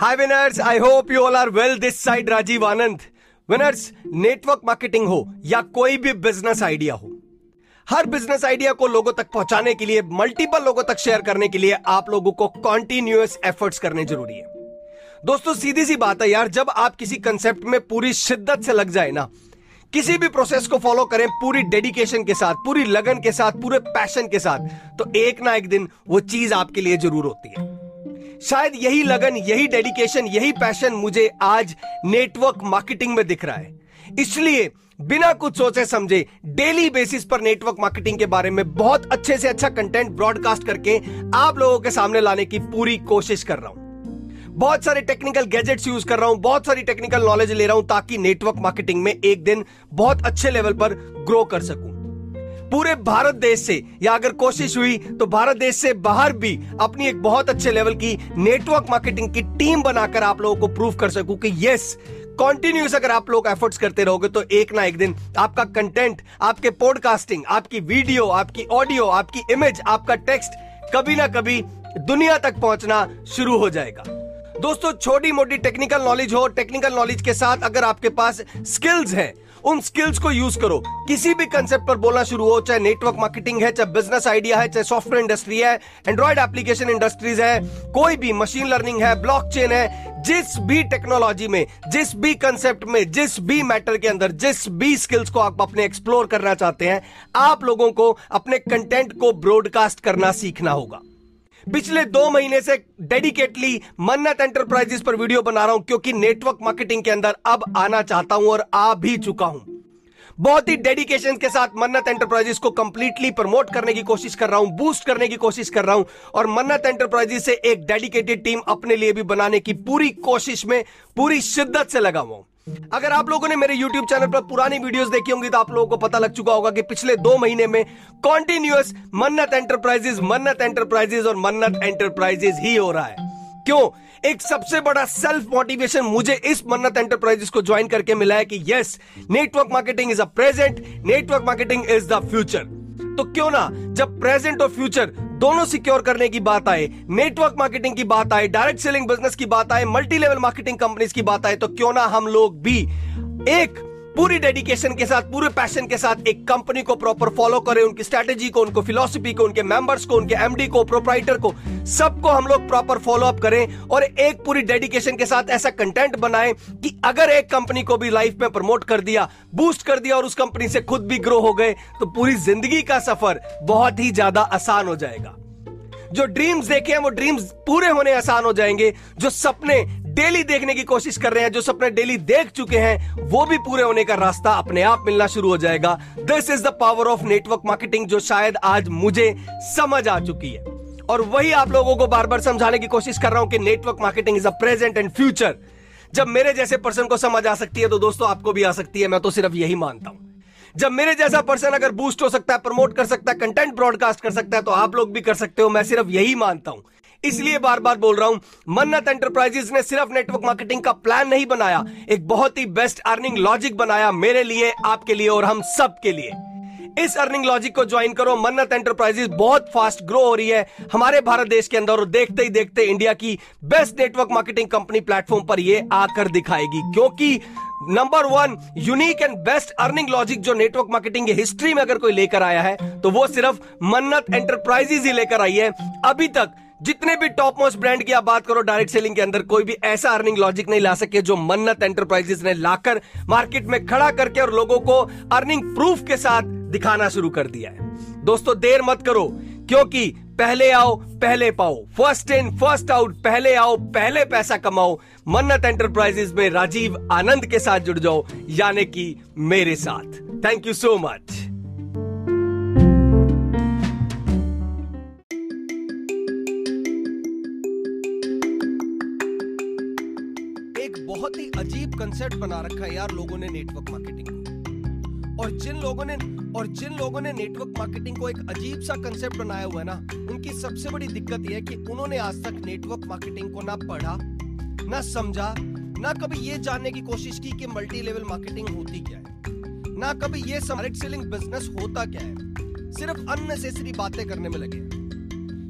Hi winners I hope you all are well this side Rajeev Anand winners network marketing हो या कोई भी business idea हो हर business idea को लोगों तक पहुँचाने के लिए मल्टीपल लोगों तक शेयर करने के लिए आप लोगों को कॉन्टिन्यूस एफर्ट्स करने ज़रूरी है। दोस्तों, सीधी सी बात है यार, जब आप किसी कंसेप्ट में पूरी शिद्दत से लग जाए ना, किसी भी प्रोसेस को फॉलो करें पूरी डेडिकेशन के साथ, पूरी लगन के साथ, पूरे पैशन के साथ तो एक ना एक दिन वो चीज़ आपके लिए ज़रूर होती है। शायद यही लगन, यही डेडिकेशन यही पैशन मुझे आज नेटवर्क मार्केटिंग में दिख रहा है। इसलिए बिना कुछ सोचे समझे डेली बेसिस पर नेटवर्क मार्केटिंग के बारे में बहुत अच्छे से अच्छा कंटेंट ब्रॉडकास्ट करके आप लोगों के सामने लाने की पूरी कोशिश कर रहा हूँ। बहुत सारे टेक्निकल गैजेट्स यूज़ कर रहा हूँ, बहुत सारी टेक्निकल नॉलेज ले रहा हूँ ताकि नेटवर्क मार्केटिंग में एक दिन बहुत अच्छे लेवल पर ग्रो कर सकूँ। पूरे भारत देश से, या अगर कोशिश हुई तो भारत देश से बाहर भी अपनी एक बहुत अच्छे लेवल की नेटवर्क मार्केटिंग की टीम बनाकर आप लोगों को प्रूव कर सकूँ कि यस कॉन्टिन्यूस अगर आप लोग एफर्ट्स करते रहोगे तो एक ना एक दिन आपका कंटेंट आपके पॉडकास्टिंग आपकी वीडियो आपकी ऑडियो आपकी इमेज आपका टेक्स्ट कभी ना कभी दुनिया तक पहुँचना शुरू हो जाएगा। दोस्तों छोटी मोटी टेक्निकल नॉलेज हो टेक्निकल नॉलेज के साथ अगर आपके पास स्किल्स हैं उन स्किल्स को यूज़ करो। किसी भी कंसेप्ट पर बोलना शुरू हो, चाहे नेटवर्क मार्केटिंग है, चाहे बिज़नेस आइडिया है, चाहे सॉफ्टवेयर इंडस्ट्री है एंड्रॉइड एप्लीकेशन इंडस्ट्रीज़ है, कोई भी मशीन लर्निंग है ब्लॉकचेन है, जिस भी टेक्नोलॉजी में, जिस भी कंसेप्ट में, जिस भी मैटर के अंदर, जिस भी स्किल्स को आप अपने एक्सप्लोर करना चाहते हैं, आप लोगों को अपने कंटेंट को ब्रॉडकास्ट करना सीखना होगा। पिछले दो महीने से डेडिकेटली मन्नत एंटरप्राइजेस पर वीडियो बना रहा हूँ, क्योंकि नेटवर्क मार्केटिंग के अंदर अब आना चाहता हूँ और आ भी चुका हूँ। बहुत ही डेडिकेशन के साथ मन्नत एंटरप्राइजेस को कंप्लीटली प्रमोट करने की कोशिश कर रहा हूँ बूस्ट करने की कोशिश कर रहा हूँ और मन्नत एंटरप्राइजेस से एक डेडिकेटेड टीम अपने लिए भी बनाने की पूरी कोशिश में, पूरी शिद्दत से लगा हुआ हूँ। अगर आप लोगों ने मेरे YouTube चैनल पर पुरानी वीडियोस देखी होंगी तो आप लोगों को पता लग चुका होगा कि पिछले दो महीने में कॉन्टिन्यूस मन्नत एंटरप्राइजेस मन्नत एंटरप्राइजेस और मन्नत एंटरप्राइजेस ही हो रहा है। क्यों? एक सबसे बड़ा सेल्फ मोटिवेशन मुझे इस मन्नत एंटरप्राइजेस को ज्वाइन करके मिला है कि yes network marketing is a present network marketing is the future तो क्यों ना जब प्रेजेंट और फ्यूचर दोनों सिक्योर करने की बात आए नेटवर्क मार्केटिंग की बात आए डायरेक्ट सेलिंग बिज़नेस की बात आए मल्टी लेवल मार्केटिंग कंपनीज़ की बात आए तो क्यों ना हम लोग भी एक पूरी डेडिकेशन के साथ, पूरे पैशन के साथ एक कंपनी को प्रॉपर फॉलो करें, उनकी स्ट्रेटेजी को, उनको फिलोसफी को, उनके मेंबर्स को, उनके एमडी को प्रोप्राइटर को, सबको हम लोग प्रॉपर फॉलो अप करें और एक पूरी डेडिकेशन के साथ ऐसा कंटेंट बनाएँ कि अगर एक कंपनी को भी लाइफ में प्रमोट कर दिया बूस्ट कर दिया और उस कंपनी से खुद भी ग्रो हो गए तो पूरी ज़िंदगी का सफ़र बहुत ही ज़्यादा आसान हो जाएगा। जो ड्रीम्स देखे हैं, वो ड्रीम्स पूरे होने आसान हो जाएँगे। जो सपने डेली देखने की कोशिश कर रहे हैं। जो सपने डेली देख चुके हैं, वो भी पूरे होने का रास्ता अपने आप मिलना शुरू हो जाएगा। This is the power of network marketing जो शायद आज मुझे समझ आ चुकी है। और वही आप लोगों को बार बार समझाने की कोशिश कर रहा हूँ कि network marketing is a present and future जब मेरे जैसे पर्सन को समझ आ सकती है तो दोस्तों आपको भी आ सकती है, मैं तो सिर्फ़ यही मानता हूँ। जब मेरे जैसा पर्सन अगर बूस्ट हो सकता है प्रमोट कर सकता है कंटेंट ब्रॉडकास्ट कर सकता है तो आप लोग भी कर सकते हो, मैं सिर्फ़ यही मानता हूँ। इसलिए बार बार बोल रहा हूँ, मन्नत एंटरप्राइजेस ने सिर्फ़ नेटवर्क मार्केटिंग का प्लान नहीं बनाया, एक बहुत ही बेस्ट अर्निंग लॉजिक बनाया मेरे लिए, आपके लिए और हम सब के लिए। इस अर्निंग लॉजिक को ज्वाइन करो, मन्नत एंटरप्राइजेस बहुत फास्ट ग्रो हो रही है। हमारे भारत देश के अंदर और देखते ही देखते इंडिया की best network marketing company platform पर ये आकर दिखाएगी, क्योंकि number one unique and best earning logic जो नेटवर्क मार्केटिंग की हिस्ट्री में अगर कोई लेकर आया है तो वो सिर्फ़ मन्नत एंटरप्राइजेस ही लेकर आई है। अभी तक जितने भी टॉप मोस्ट ब्रांड की आप बात करो डायरेक्ट सेलिंग के अंदर कोई भी ऐसा अर्निंग लॉजिक नहीं ला सके जो मन्नत एंटरप्राइजेस ने लाकर मार्केट में खड़ा करके और लोगों को अर्निंग प्रूफ के साथ दिखाना शुरू कर दिया है। दोस्तों, देर मत करो, क्योंकि पहले आओ, पहले पाओ। फ़र्स्ट इन फ़र्स्ट आउट पहले आओ, पहले पैसा कमाओ। मन्नत एंटरप्राइजेस में राजीव आनंद के साथ जुड़ जाओ, यानी कि मेरे साथ। Thank you so much concept बना रखा है यार लोगों ने नेटवर्क मार्केटिंग को। और जिन लोगों ने और जिन लोगों ने नेटवर्क मार्केटिंग को एक अजीब सा कंसेप्ट बनाया हुआ है ना, उनकी सबसे बड़ी दिक्कत यह है कि उन्होंने आज तक नेटवर्क मार्केटिंग को ना पढ़ा, ना समझा, ना कभी ये जानने की कोशिश की कि मल्टी लेवल मार्केटिंग होती क्या है। ना कभी ये सेलिंग बिज़नेस होता क्या है। सिर्फ़ अननेसेसरी बातें करने में लगे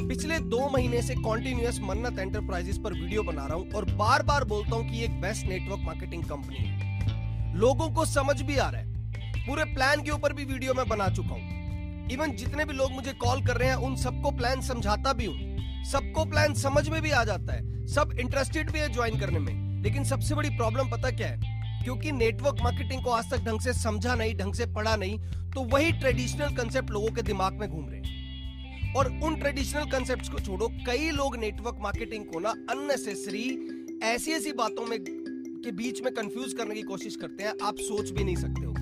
पिछले दो महीने से कॉन्टिन्यूस मन्नत एंटरप्राइजेस पर वीडियो बना रहा हूँ और बार बार बोलता हूँ कि एक बेस्ट नेटवर्क मार्केटिंग कंपनी है। लोगों को समझ भी आ रहा है। पूरे प्लान के ऊपर भी वीडियो में बना चुका हूँ। इवन जितने भी लोग मुझे कॉल कर रहे हैं, उन सबको प्लान समझाता भी हूँ। सबको प्लान समझ में भी आ जाता है। सब इंटरेस्टेड भी है ज्वाइन करने में। लेकिन सबसे बड़ी प्रॉब्लम पता क्या है? क्योंकि नेटवर्क मार्केटिंग को आज तक ढंग से समझा नहीं, ढंग से पढ़ा नहीं तो वही ट्रेडिशनल कंसेप्ट लोगों के दिमाग में घूम रहे हैं। और उन ट्रेडिशनल कंसेप्ट को छोड़ो। कई लोग नेटवर्क मार्केटिंग को ना अननेसेसरी ऐसी ऐसी बातों में के बीच में कंफ्यूज करने की कोशिश करते हैं, आप सोच भी नहीं सकते हो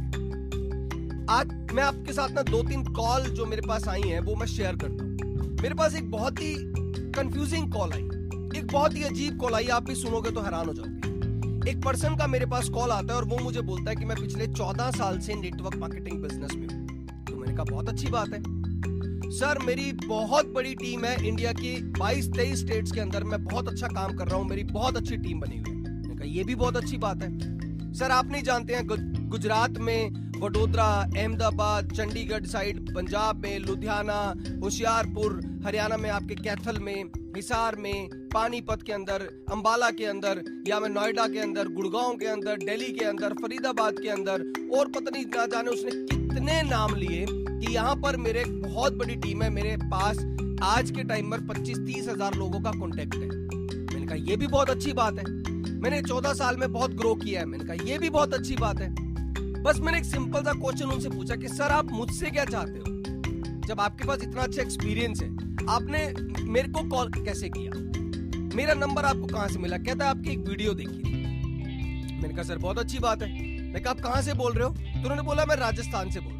आज मैं आपके साथ ना दो तीन कॉल जो मेरे पास आई हैं, वो मैं शेयर करता हूँ। मेरे पास एक बहुत ही कंफ्यूजिंग कॉल आई। एक बहुत ही अजीब कॉल आई, आप भी सुनोगे तो हैरान हो जाओगे। एक पर्सन का मेरे पास कॉल आता है और वो मुझे बोलता है कि मैं पिछले चौदह साल से नेटवर्क मार्केटिंग बिज़नेस में हूँ। तो मैंने कहा, बहुत अच्छी बात है। सर, मेरी बहुत बड़ी टीम है इंडिया की। 22-23 स्टेट्स के अंदर मैं बहुत अच्छा काम कर रहा हूँ। मेरी बहुत अच्छी टीम बनी हुई है। कहा, ये भी बहुत अच्छी बात है। सर, आप नहीं जानते हैं गुजरात में वडोदरा, अहमदाबाद, चंडीगढ़ साइड पंजाब में, लुधियाना, होशियारपुर, हरियाणा में, आपके कैथल में, हिसार में, पानीपत के अंदर, अंबाला के अंदर, या मैं नोएडा के अंदर, गुड़गांव के अंदर, दिल्ली के अंदर, फरीदाबाद के अंदर, और पता नहीं, ना जाने उसने कितने नाम लिए। यहाँ पर मेरे बहुत बड़ी टीम है, मेरे पास आज के टाइम पर पच्चीस, तीस हज़ार लोगों का कॉन्टेक्ट है। मैंने कहा, ये भी बहुत अच्छी बात है। मैंने चौदह साल में बहुत ग्रो किया है। मैंने कहा, ये भी बहुत अच्छी बात है। बस मैंने एक सिंपल सा क्वेश्चन उनसे पूछा कि, सर, आप मुझसे क्या चाहते हो? जब आपके पास इतना अच्छा एक्सपीरियंस है, आपने मेरे को कॉल कैसे किया? मेरा नंबर आपको कहाँ से मिला? कहता है, आपकी एक वीडियो देखी मैंने कहा, सर, बहुत अच्छी बात है। मैं कहा, आप कहाँ से बोल रहे हो? तो उन्होंने बोला, मैं राजस्थान से बोल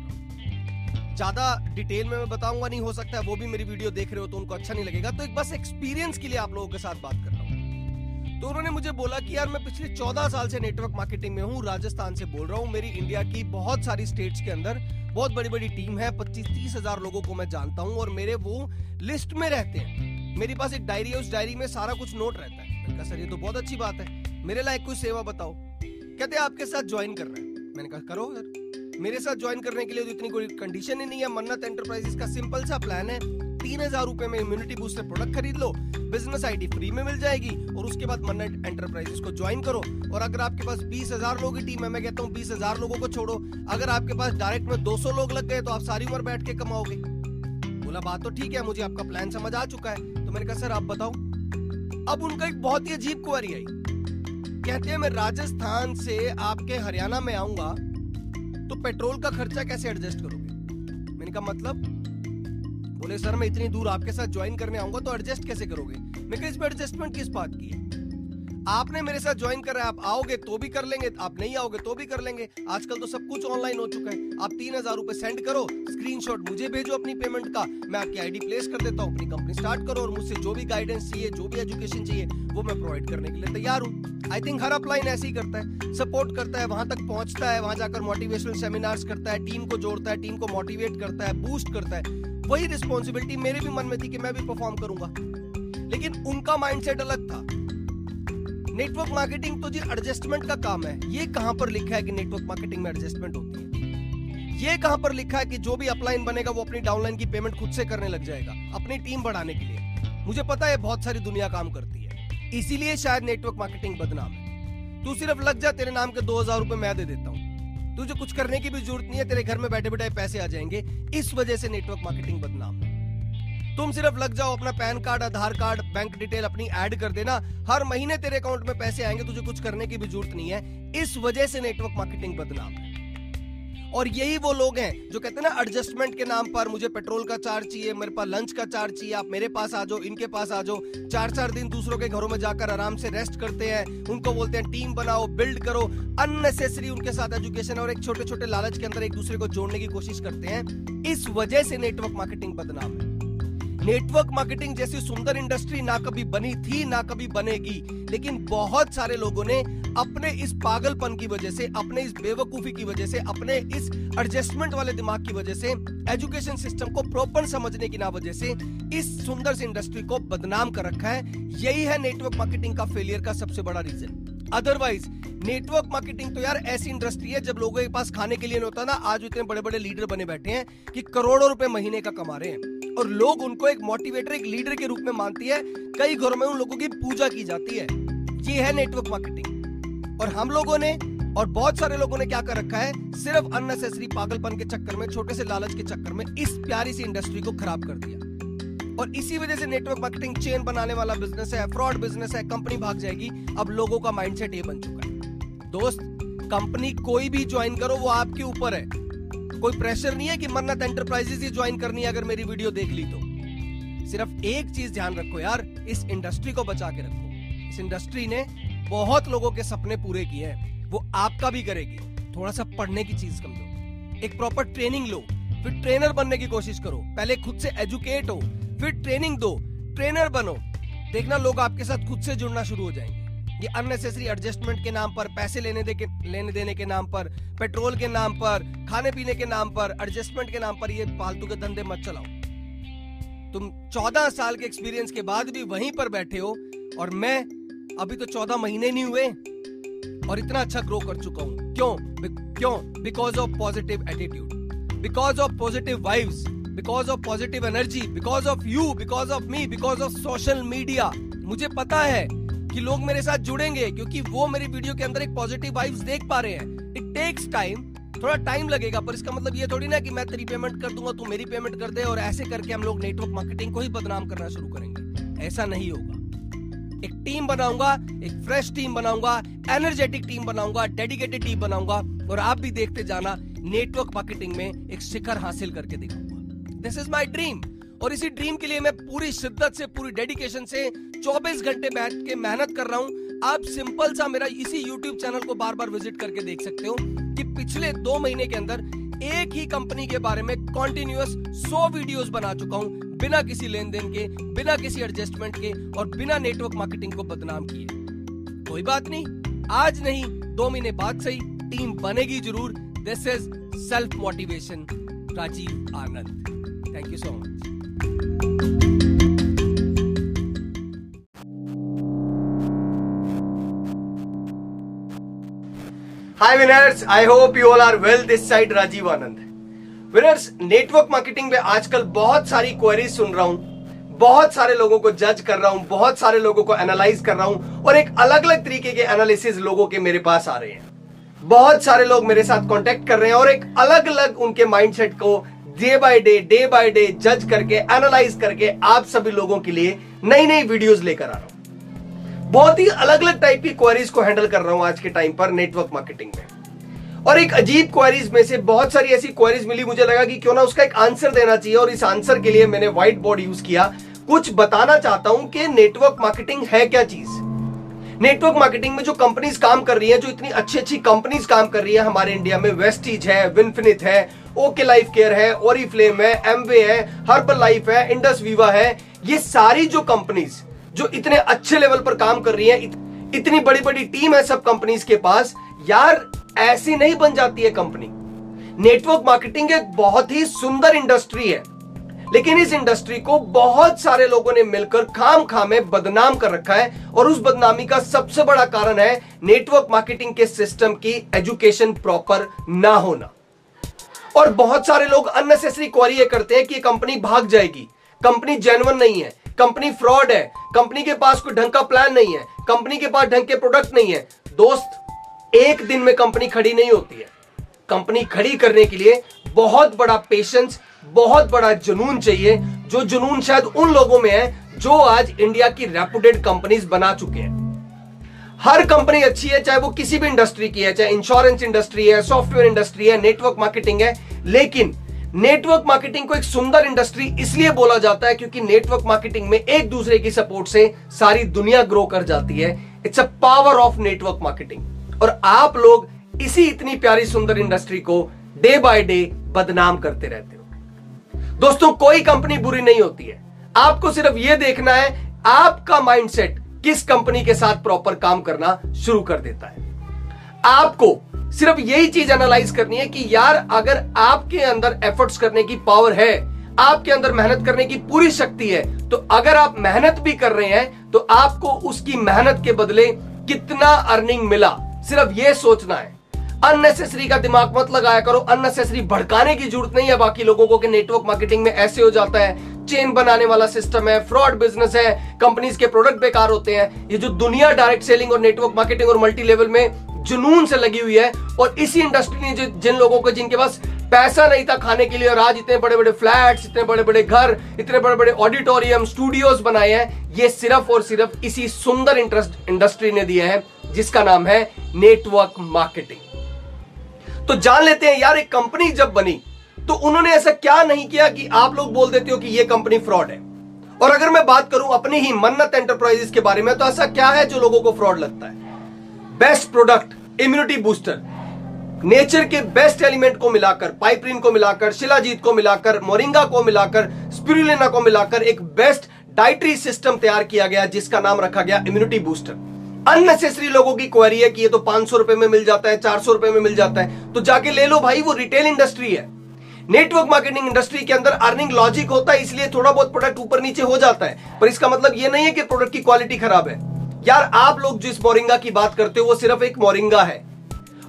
ज़्यादा डिटेल में मैं बताऊँगा, नहीं हो सकता है, वो भी मेरी वीडियो देख रहे हो तो उनको अच्छा नहीं लगेगा। तो एक बस एक्सपीरियंस के लिए आप लोगों के साथ बात कर रहा हूँ। तो उन्होंने मुझे बोला कि यार, मैं पिछले चौदह साल से नेटवर्क मार्केटिंग में हूँ, राजस्थान से बोल रहा हूँ। मेरी इंडिया की बहुत सारी स्टेट्स के अंदर बहुत बड़ी बड़ी टीम है, पच्चीस तीस हज़ार लोगों को मैं जानता हूँ और मेरे वो लिस्ट में रहते हैं। मेरे पास एक डायरी है, उस डायरी में सारा कुछ नोट रहता है। कहा, सर, ये तो बहुत अच्छी बात है। मेरे लायक कोई सेवा बताओ। कहते आपके साथ ज्वाइन कर रहे हैं। मैंने कहा, करो सर मेरे साथ ज्वाइन करने के लिए तो इतनी कोई कंडीशन ही नहीं है। मन्नत एंटरप्राइजेस का सिंपल सा प्लान है। तीन हज़ार रुपए में इम्यूनिटी बूस्टर प्रोडक्ट खरीद लो। बिज़नेस आईडी फ्री में मिल जाएगी और उसके बाद मन्नत एंटरप्राइजेस को ज्वाइन करो। और अगर आपके पास बीस हज़ार लोगों की टीम है, मैं कहता हूँ बीस हज़ार लोगों को छोड़ो। अगर आपके पास डायरेक्ट में दो सौ लोग लग गए तो आप सारी उम्र बैठ के कमाओगे। बोला, बात तो ठीक है, मुझे आपका प्लान समझ आ चुका है। तो मैंने कहा, सर, आप बताओ। अब उनका एक बहुत ही अजीब क्वारी आई। कहते हैं, मैं राजस्थान से आपके हरियाणा में आऊँगा तो पेट्रोल का खर्चा कैसे एडजस्ट करोगे? मैंने कहा मतलब? बोले, सर, मैं इतनी दूर आपके साथ ज्वाइन करने आऊँगा तो एडजस्ट कैसे करोगे? मैं इसमें एडजस्टमेंट किस बात की है? आपने मेरे साथ ज्वाइन करा है, आप आओगे तो भी कर लेंगे, आप नहीं आओगे तो भी कर लेंगे। आजकल तो सब कुछ ऑनलाइन हो चुका है। आप तीन हज़ार रूपए सेंड करो स्क्रीनशॉट मुझे भेजो अपनी पेमेंट का, मैं आपकी आईडी प्लेस कर देता हूँ, अपनी कंपनी स्टार्ट करो और मुझसे जो भी गाइडेंस चाहिए, जो भी एजुकेशन चाहिए, वो मैं प्रोवाइड करने के लिए तैयार हूँ। आई थिंक हर अपलाइन ऐसे ही करता है सपोर्ट करता है, वहाँ तक पहुँचता है, वहाँ जाकर मोटिवेशनल सेमिनार्स करता है टीम को जोड़ता है टीम को मोटिवेट करता है बूस्ट करता है। वही रिस्पॉन्सिबिलिटी मेरे भी मन में थी कि मैं भी परफॉर्म करूँगा। लेकिन उनका माइंडसेट अलग था। नेटवर्क मार्केटिंग तो जी एडजस्टमेंट का काम है। ये कहाँ पर लिखा है कि नेटवर्क मार्केटिंग में एडजस्टमेंट होती है? ये कहाँ पर लिखा है कि जो भी अपलाइन बनेगा, वो अपनी डाउनलाइन की पेमेंट खुद से करने लग जाएगा, अपनी टीम बढ़ाने के लिए। मुझे पता है, बहुत सारी दुनिया काम करती है। इसीलिए शायद नेटवर्क मार्केटिंग बदनाम है। तू सिर्फ़ लग जा, तेरे नाम के दो हज़ार रुपए मैं दे देता हूँ। तुझे कुछ करने की भी ज़रूरत नहीं है, तेरे घर में बैठे बैठे पैसे आ जाएँगे। इस वजह से नेटवर्क मार्केटिंग बदनाम है। तुम सिर्फ़ लग जाओ अपना PAN card, Aadhaar card, bank detail अपनी ऐड कर देना। हर महीने तेरे अकाउंट में पैसे आएँगे, तुझे कुछ करने की भी ज़रूरत नहीं है। इस वजह से नेटवर्क मार्केटिंग बदनाम है। और यही वो लोग हैं जो कहते हैं ना एडजस्टमेंट के नाम पर मुझे पेट्रोल का चार्ज चाहिए, मेरे पास लंच का चार्ज चाहिए, आप मेरे पास आ जाओ, इनके पास आ जाओ। चार चार दिन दूसरों के घरों में जाकर आराम से रेस्ट करते हैं। उनको बोलते हैं टीम बनाओ बिल्ड करो। अननेसेसरी उनके साथ एजुकेशन और एक छोटे छोटे लालच के अंदर एक दूसरे को जोड़ने की कोशिश करते हैं। इस वजह से नेटवर्क मार्केटिंग बदनाम है। नेटवर्क मार्केटिंग जैसी सुंदर इंडस्ट्री ना कभी बनी थी, ना कभी बनेगी। लेकिन बहुत सारे लोगों ने अपने इस पागलपन की वजह से, अपने इस बेवकूफ़ी की वजह से, अपने इस एडजस्टमेंट वाले दिमाग की वजह से एजुकेशन सिस्टम को प्रॉपर समझने की ना वजह से, इस सुंदर सी इंडस्ट्री को बदनाम कर रखा है। यही है नेटवर्क मार्केटिंग का फेलियर का सबसे बड़ा रीजन अदरवाइज़ नेटवर्क मार्केटिंग तो यार ऐसी इंडस्ट्री है, जब लोगों के पास खाने के लिए नहीं होता ना, आज इतने बड़े बड़े लीडर बने बैठे हैं कि करोड़ों रुपए महीने का कमा रहे हैं। और लोग उनको एक मोटिवेटर एक लीडर के रूप में मानती है। कई घरों में उन लोगों की पूजा की जाती है। ये है नेटवर्क मार्केटिंग और हम लोगों ने और बहुत सारे लोगों ने क्या कर रखा है? सिर्फ़ अननेसेसरी पागलपन के चक्कर में, छोटे से लालच के चक्कर में इस प्यारी सी इंडस्ट्री को खराब कर दिया। और इसी वजह से नेटवर्क मार्केटिंग चेन बनाने वाला बिज़नेस है फ्रॉड बिज़नेस है कंपनी भाग जाएगी। अब लोगों का माइंडसेट ये बन चुका है। दोस्त कंपनी कोई भी ज्वाइन करो, वो आपके ऊपर है। कोई प्रेशर नहीं है कि मन्नत एंटरप्राइजेस ही ज्वाइन करनी है अगर मेरी वीडियो देख ली तो। सिर्फ़ एक चीज़ ध्यान रखो यार, इस इंडस्ट्री को बचा के रखो। इस इंडस्ट्री ने बहुत लोगों के सपने पूरे किए हैं। वो आपका भी करेगी। थोड़ा सा पढ़ने की चीज़ कम दो। एक प्रॉपर ट्रेनिंग लो। फिर ट्रेनर बनने की कोशिश करो। पहले खुद से एजुकेट हो। फिर ट्रेनिंग दो। ट्रेनर बनो। देखना लोग आपके साथ खुद से जुड़ना शुरू हो जाएँगे। ये अननेसेसरी एडजस्टमेंट के नाम पर, पैसे लेने दे के, लेने देने के नाम पर पेट्रोल के नाम पर, खाने पीने के नाम पर एडजस्टमेंट के नाम पर ये फालतू के धंधे मत चलाओ। तुम चौदह साल के एक्सपीरियंस के बाद भी वहीं पर बैठे हो और मैं अभी तो चौदह महीने नहीं हुए और इतना अच्छा ग्रो कर चुका हूँ। क्यों? क्यों? Because of positive attitude because of positive vibes because of positive energy because of you because of me because of social media मुझे पता है कि लोग मेरे साथ जुड़ेंगे, क्योंकि वो मेरी वीडियो के अंदर एक पॉजिटिव वाइब्स देख पा रहे हैं। इट टेक्स टाइम थोड़ा टाइम लगेगा, पर इसका मतलब ये थोड़ी ना कि मैं तेरी पेमेंट कर दूँगा, तू मेरी पेमेंट कर दे, और ऐसे करके हम लोग नेटवर्क मार्केटिंग को ही बदनाम करना शुरू करेंगे। ऐसा नहीं होगा। एक टीम बनाऊँगा, एक फ्रेश टीम बनाऊँगा एनर्जेटिक टीम बनाऊँगा डेडिकेटेड टीम बनाऊँगा, और आप भी देखते जाना नेटवर्क मार्केटिंग में एक शिखर हासिल करके दिखाऊँगा। दिस इज़ माई ड्रीम और इसी ड्रीम के लिए मैं पूरी शिद्दत से, पूरी डेडिकेशन से 24 घंटे बैठ के मेहनत कर रहा हूँ। आप सिंपल सा मेरा इसी YouTube चैनल को बार बार विज़िट करके देख सकते हो कि पिछले दो महीने के अंदर एक ही कंपनी के बारे में कॉन्टिन्यूस 100 वीडियोस बना चुका हूँ, बिना किसी लेन देन के, बिना किसी एडजस्टमेंट के और बिना नेटवर्क मार्केटिंग को बदनाम किए। कोई बात नहीं, आज नहीं, दो महीने बाद सही टीम बनेगी ज़रूर। This is self motivation Rajiv Anand. Thank you so much Hi winners, I hope you all are well. This side Rajiv Anand. Winners network marketing में आजकल बहुत सारी क्वेरीज सुन रहा हूँ बहुत सारे लोगों को जज कर रहा हूँ बहुत सारे लोगों को एनालाइज कर रहा हूँ और एक अलग अलग तरीके के एनालिसिस लोगों के मेरे पास आ रहे हैं बहुत सारे लोग मेरे साथ कांटेक्ट कर रहे हैं और एक अलग अलग उनके माइंडसेट को day by day day by day जज करके एनालाइज करके आप सभी लोगों के लिए नई नई वीडियोस लेकर आ रहा हूँ। बहुत ही अलग अलग टाइप की क्वेरीज को हैंडल कर रहा हूँ आज के टाइम पर नेटवर्क मार्केटिंग में। और एक अजीब क्वेरीज में से बहुत सारी ऐसी क्वेरीज मिली, मुझे लगा कि क्यों ना उसका एक आंसर देना चाहिए और इस आंसर के लिए मैंने व्हाइट बोर्ड यूज़ किया। कुछ बताना चाहता हूँ कि नेटवर्क मार्केटिंग है क्या चीज़? नेटवर्क मार्केटिंग में जो कंपनीज़ काम कर रही है, जो इतनी अच्छी अच्छी कंपनीज़ काम कर रही है, हमारे इंडिया में वेस्टीज है विनफिनिट है ओके लाइफ केयर है ओरी फ्लेम है एमवे है हर्बल लाइफ है इंडस वीवा है ये सारी जो कंपनीज़ जो इतने अच्छे लेवल पर काम कर रही है इत, इतनी बड़ी बड़ी टीम है सब कंपनीज़ के पास यार ऐसी नहीं बन जाती है कंपनी। नेटवर्क मार्केटिंग एक बहुत ही सुंदर इंडस्ट्री है लेकिन इस इंडस्ट्री को बहुत सारे लोगों ने मिलकर खाम खाम बदनाम कर रखा है और उस बदनामी का सबसे बड़ा कारण है नेटवर्क मार्केटिंग के सिस्टम की एजुकेशन प्रॉपर ना होना। और बहुत सारे लोग अननेसेसरी क्वारी ये करते हैं कि कंपनी भाग जाएगी। कंपनी जेनवन नहीं है। कंपनी फ्रॉड है। कंपनी के पास कोई ढंग का प्लान नहीं है। कंपनी के पास ढंग के प्रोडक्ट नहीं है। दोस्त, एक दिन में कंपनी खड़ी नहीं होती है। कंपनी खड़ी करने के लिए बहुत बड़ा पेशेंस बहुत बड़ा जुनून चाहिए, जो जुनून शायद उन लोगों में है जो आज इंडिया की रेपुटेड कंपनीज़ बना चुके हैं। हर कंपनी अच्छी है, चाहे वो किसी भी इंडस्ट्री की है, चाहे इंश्योरेंस इंडस्ट्री है सॉफ्टवेयर इंडस्ट्री है नेटवर्क मार्केटिंग है, लेकिन नेटवर्क मार्केटिंग को एक सुंदर इंडस्ट्री इसलिए बोला जाता है क्योंकि नेटवर्क मार्केटिंग में एक दूसरे की सपोर्ट से सारी दुनिया ग्रो कर जाती है। It's a power of network marketing और आप लोग इसी इतनी प्यारी सुंदर इंडस्ट्री को डे बाय डे बदनाम करते रहते हो। दोस्तों, कोई कंपनी बुरी नहीं होती है। आपको सिर्फ़ यह देखना है, आपका माइंडसेट किस कंपनी के साथ प्रॉपर काम करना शुरू कर देता है? आपको सिर्फ़ यही चीज़ एनालाइज करनी है कि यार, अगर आपके अंदर एफर्ट्स करने की पावर है, आपके अंदर मेहनत करने की पूरी शक्ति है तो अगर आप मेहनत भी कर रहे हैं तो आपको उसकी मेहनत के बदले कितना अर्निंग मिला? सिर्फ़ ये सोचना है। अननेसेसरी का दिमाग मत लगाया करो। अननेसेसरी भड़काने की ज़रूरत नहीं है बाकी लोगों को कि नेटवर्क मार्केटिंग में ऐसे हो जाता है चेन बनाने वाला सिस्टम है फ्रॉड बिज़नेस है कंपनीज़ के प्रोडक्ट बेकार होते हैं। ये जो दुनिया डायरेक्ट सेलिंग और नेटवर्क मार्केटिंग और मल्टी लेवल में जुनून से लगी हुई है और इसी इंडस्ट्री ने जो जिन लोगों को जिनके पास पैसा नहीं था खाने के लिए और आज इतने बड़े बड़े फ्लैट्स इतने बड़े बड़े घर, इतने बड़े बड़े ऑडिटोरियम स्टूडियोज बनाए हैं, ये सिर्फ़ और सिर्फ़ इसी सुंदर इंटरेस्ट इंडस्ट्री ने दिया है, जिसका नाम है नेटवर्क मार्केटिंग तो जान लेते हैं यार, एक कंपनी जब बनी तो उन्होंने ऐसा क्या नहीं किया कि आप लोग बोल देते हो कि ये कंपनी फ्रॉड है? और अगर मैं बात करूँ अपनी ही मन्नत एंटरप्राइजेस के बारे में तो ऐसा क्या है जो लोगों को फ्रॉड लगता है? Best product immunity booster nature के बेस्ट एलिमेंट को मिलाकर पाइप्रीन को मिलाकर शिलाजीत को मिलाकर मोरिंगा को मिलाकर स्पिरुलिना को मिलाकर एक बेस्ट डाइटरी सिस्टम तैयार किया गया, जिसका नाम रखा गया इम्यूनिटी बूस्टर अननेसेसरी लोगों की क्वेरी है कि ये तो पाँच सौ रुपए में मिल जाता है, चार सौ रुपए में मिल जाता है। तो जाके ले लो भाई, वो रिटेल इंडस्ट्री है। नेटवर्क मार्केटिंग इंडस्ट्री के अंदर अर्निंग लॉजिक होता है, इसलिए थोड़ा बहुत प्रोडक्ट ऊपर नीचे हो जाता है। पर इसका मतलब ये नहीं है कि प्रोडक्ट की क्वालिटी खराब है। यार, आप लोग जिस मोरिंगा की बात करते हो, वो सिर्फ़ एक मोरिंगा है।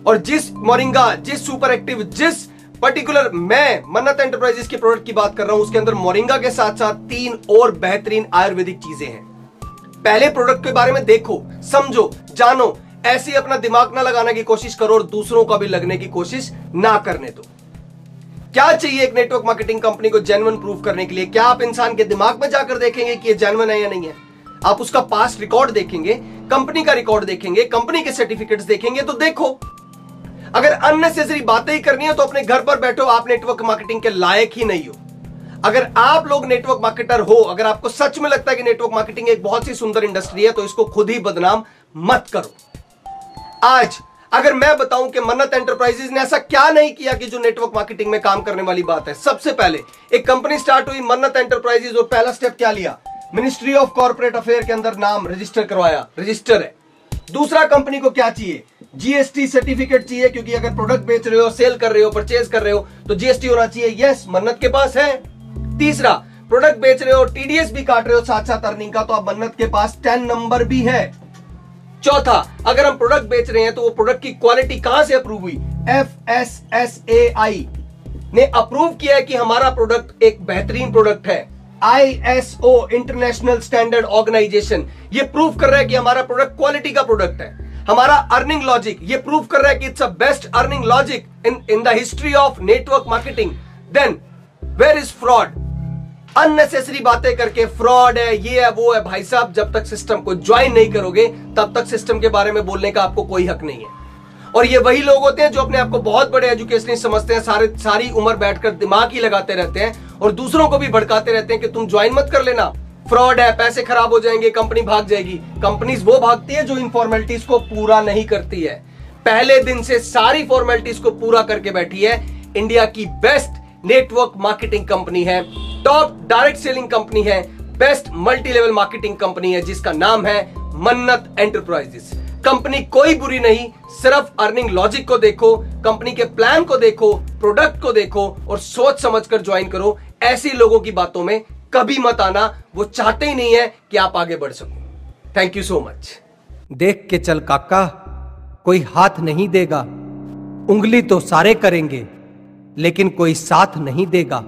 और जिस मोरिंगा जिस सुपर एक्टिव जिस पर्टिकुलर मैं मन्नत एंटरप्राइजेस के प्रोडक्ट की बात कर रहा हूँ, उसके अंदर मोरिंगा के साथ साथ तीन और बेहतरीन आयुर्वेदिक चीज़ें हैं। पहले प्रोडक्ट के बारे में देखो, समझो, जानो, ऐसे अपना दिमाग ना लगाने की कोशिश करो और दूसरों का भी लगने की कोशिश ना करने दो। क्या चाहिए एक नेटवर्क मार्केटिंग कंपनी को जेनवन प्रूफ करने के लिए? क्या आप इंसान के दिमाग में जाकर देखेंगे कि ये जेनवन है या नहीं है? आप उसका पास रिकॉर्ड देखेंगे कंपनी का रिकॉर्ड देखेंगे कंपनी के सर्टिफिकेट्स देखेंगे तो देखो। अगर अननेसेसरी बातें ही करनी है तो अपने घर पर बैठो, आप नेटवर्क मार्केटिंग के लायक ही नहीं हो। अगर आप लोग नेटवर्क मार्केटर हो, अगर आपको सच में लगता है कि नेटवर्क मार्केटिंग एक बहुत ही सुंदर इंडस्ट्री है तो इसको खुद ही बदनाम मत करो। आज अगर मैं बताऊँ कि मन्नत एंटरप्राइजेज ने ऐसा क्या नहीं किया कि जो नेटवर्क मार्केटिंग में काम करने वाली बात है? सबसे पहले, एक कंपनी स्टार्ट हुई, मन्नत एंटरप्राइजेज और पहला स्टेप क्या लिया? मिनिस्ट्री ऑफ़ कॉर्पोरेट अफेयर के अंदर नाम रजिस्टर करवाया। रजिस्टर है। दूसरा कंपनी को क्या चाहिए? जीएसटी सर्टिफिकेट चाहिए, क्योंकि अगर प्रोडक्ट बेच रहे हो सेल कर रहे हो परचेज कर रहे हो तो जीएसटी होना चाहिए। यस मन्नत के पास है। तीसरा प्रोडक्ट बेच रहे हो टीडीएस भी काट रहे हो साथ साथ अर्निंग का तो अब मन्नत के पास टेन नंबर भी है। चौथा, अगर हम प्रोडक्ट बेच रहे हैं तो वो प्रोडक्ट की क्वालिटी कहाँ से अप्रूव हुई? F S S A I ने अप्रूव किया है कि हमारा प्रोडक्ट एक बेहतरीन प्रोडक्ट है। आईएसओ इंटरनेशनल स्टैंडर्ड ऑर्गेनाइजेशन ये प्रूव कर रहा है कि हमारा प्रोडक्ट क्वालिटी का प्रोडक्ट है। हमारा अर्निंग लॉजिक ये प्रूव कर रहा है कि it's a best earning logic in in the history of network marketing then where is fraud unnecessary बातें करके फ्रॉड है, ये है, वो है। भाई साहब, जब तक सिस्टम को ज्वाइन नहीं करोगे, तब तक सिस्टम के बारे में बोलने का आपको कोई हक नहीं है। और ये वही लोग होते हैं जो अपने आप को बहुत बड़े एजुकेशनिस्ट समझते हैं, सारे सारी उम्र बैठकर दिमाग ही लगाते रहते हैं और दूसरों को भी भड़काते रहते हैं कि तुम ज्वाइन मत कर लेना। फ्रॉड है, पैसे खराब हो जाएँगे कंपनी भाग जाएगी। कंपनीज़ वो भागती है जो इन फॉर्मेलिटीज को पूरा नहीं करती है। पहले दिन से सारी फॉर्मेलिटीज को पूरा करके बैठी है। इंडिया की बेस्ट नेटवर्क मार्केटिंग कंपनी है। टॉप डायरेक्ट सेलिंग कंपनी है best multi level marketing company है, जिसका नाम है मन्नत एंटरप्राइजेस कंपनी कोई बुरी नहीं, सिर्फ़ अर्निंग लॉजिक को देखो कंपनी के प्लान को देखो प्रोडक्ट को देखो और सोच समझकर ज्वाइन करो. ऐसे लोगों की बातों में कभी मत आना, वो चाहते ही नहीं है कि आप आगे बढ़ सको. थैंक यू सो मच देख के चल काका, कोई हाथ नहीं देगा. उंगली तो सारे करेंगे, लेकिन कोई साथ नहीं देगा.